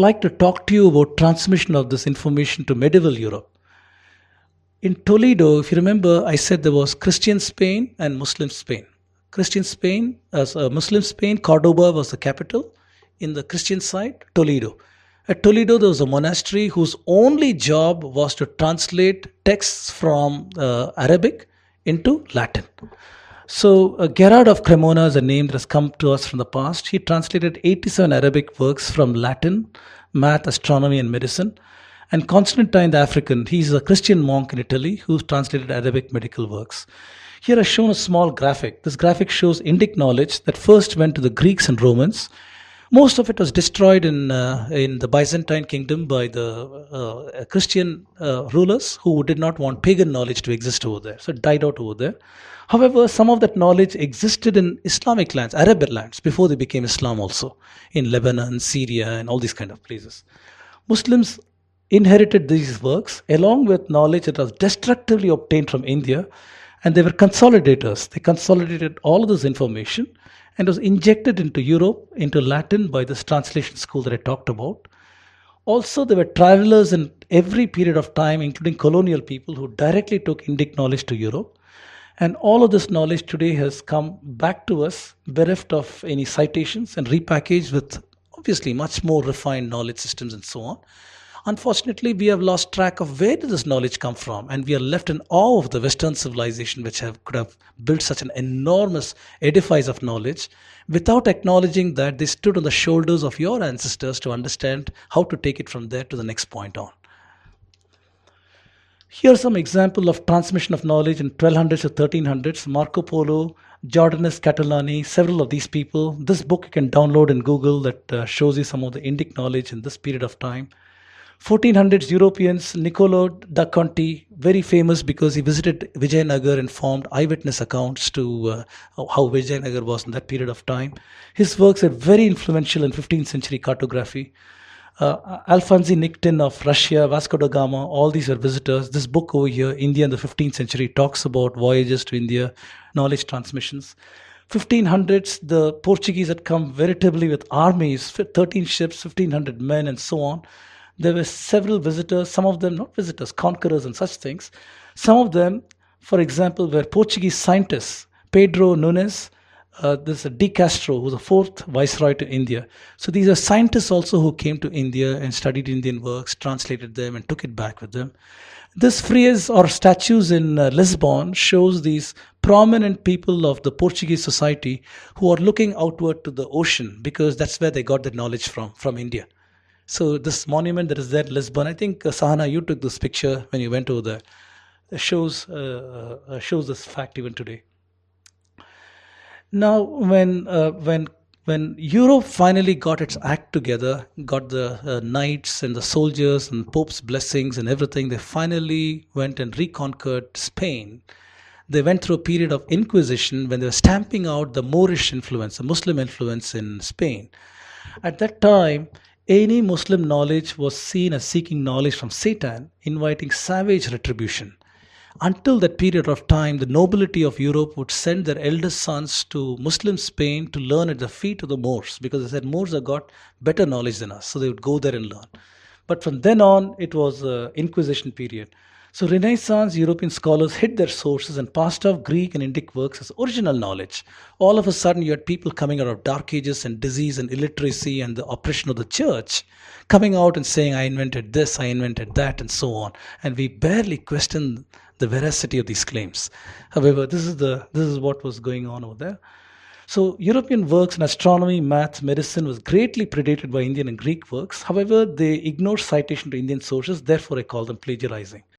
Like to talk to you about transmission of this information to medieval Europe. In Toledo, if you remember, I said there was Christian Spain and Muslim Spain. Christian Spain, as uh, Muslim Spain, Cordoba was the capital. In the Christian side, Toledo. At Toledo, there was a monastery whose only job was to translate texts from uh, Arabic into Latin. So, uh, Gerard of Cremona is a name that has come to us from the past. He translated 87 Arabic works from Latin, math, astronomy, and medicine. And Constantine the African, he's a Christian monk in Italy who translated Arabic medical works. Here I've shown a small graphic. This graphic shows Indic knowledge that first went to the Greeks and Romans. Most of it was destroyed in, uh, in the Byzantine kingdom by the uh, Christian uh, rulers who did not want pagan knowledge to exist over there. So it died out over there. However, some of that knowledge existed in Islamic lands, Arab lands, before they became Islam also, in Lebanon, Syria, and all these kind of places. Muslims inherited these works along with knowledge that was destructively obtained from India, and they were consolidators. They consolidated all of this information and was injected into Europe, into Latin by this translation school that I talked about. Also, there were travelers in every period of time, including colonial people, who directly took Indic knowledge to Europe. And all of this knowledge today has come back to us, bereft of any citations and repackaged with obviously much more refined knowledge systems and so on. Unfortunately, we have lost track of where did this knowledge come from, and we are left in awe of the Western civilization, which have, could have built such an enormous edifice of knowledge, without acknowledging that they stood on the shoulders of your ancestors to understand how to take it from there to the next point on. Here are some example of transmission of knowledge in 1200s to 1300s. Marco Polo, Jordanus Catalani, several of these people. This book you can download in Google that uh, shows you some of the Indic knowledge in this period of time. 1400s Europeans, Niccolo da Conti, very famous because he visited Vijayanagar and formed eyewitness accounts to uh, how Vijayanagar was in that period of time. His works are very influential in 15th century cartography. Uh, Alphonse Nikitin of Russia, Vasco da Gama, all these are visitors. This book over here, India in the 15th century, talks about voyages to India, knowledge transmissions. 1500s, the Portuguese had come veritably with armies, 13 ships, 1500 men, and so on. There were several visitors, some of them not visitors, conquerors and such things. Some of them, for example, were Portuguese scientists. Pedro Nunes, uh, this is De Castro, who was the fourth viceroy to India. So these are scientists also who came to India and studied Indian works, translated them, and took it back with them. This frieze or statues in uh, Lisbon shows these prominent people of the Portuguese society who are looking outward to the ocean because that's where they got their knowledge from, from India. So this monument that is there in Lisbon, I think uh, Sahana, you took this picture when you went over there. Shows uh, uh, shows this fact even today. Now, when uh, when when Europe finally got its act together, got the uh, knights and the soldiers and Pope's blessings and everything, they finally went and reconquered Spain. They went through a period of inquisition when they were stamping out the Moorish influence, the Muslim influence in Spain. At that time, any Muslim knowledge was seen as seeking knowledge from Satan, inviting savage retribution. Until that period of time, the nobility of Europe would send their eldest sons to Muslim Spain to learn at the feet of the Moors because they said Moors have got better knowledge than us, so they would go there and learn. But from then on, it was an Inquisition period. So Renaissance European scholars hid their sources and passed off Greek and Indic works as original knowledge. All of a sudden, you had people coming out of dark ages and disease and illiteracy and the oppression of the church coming out and saying, I invented this, I invented that, and so on. And we barely question the veracity of these claims. However, this is, the, this is what was going on over there. So, European works in astronomy, math, medicine was greatly predated by Indian and Greek works. However, they ignored citation to Indian sources, therefore, I call them plagiarizing.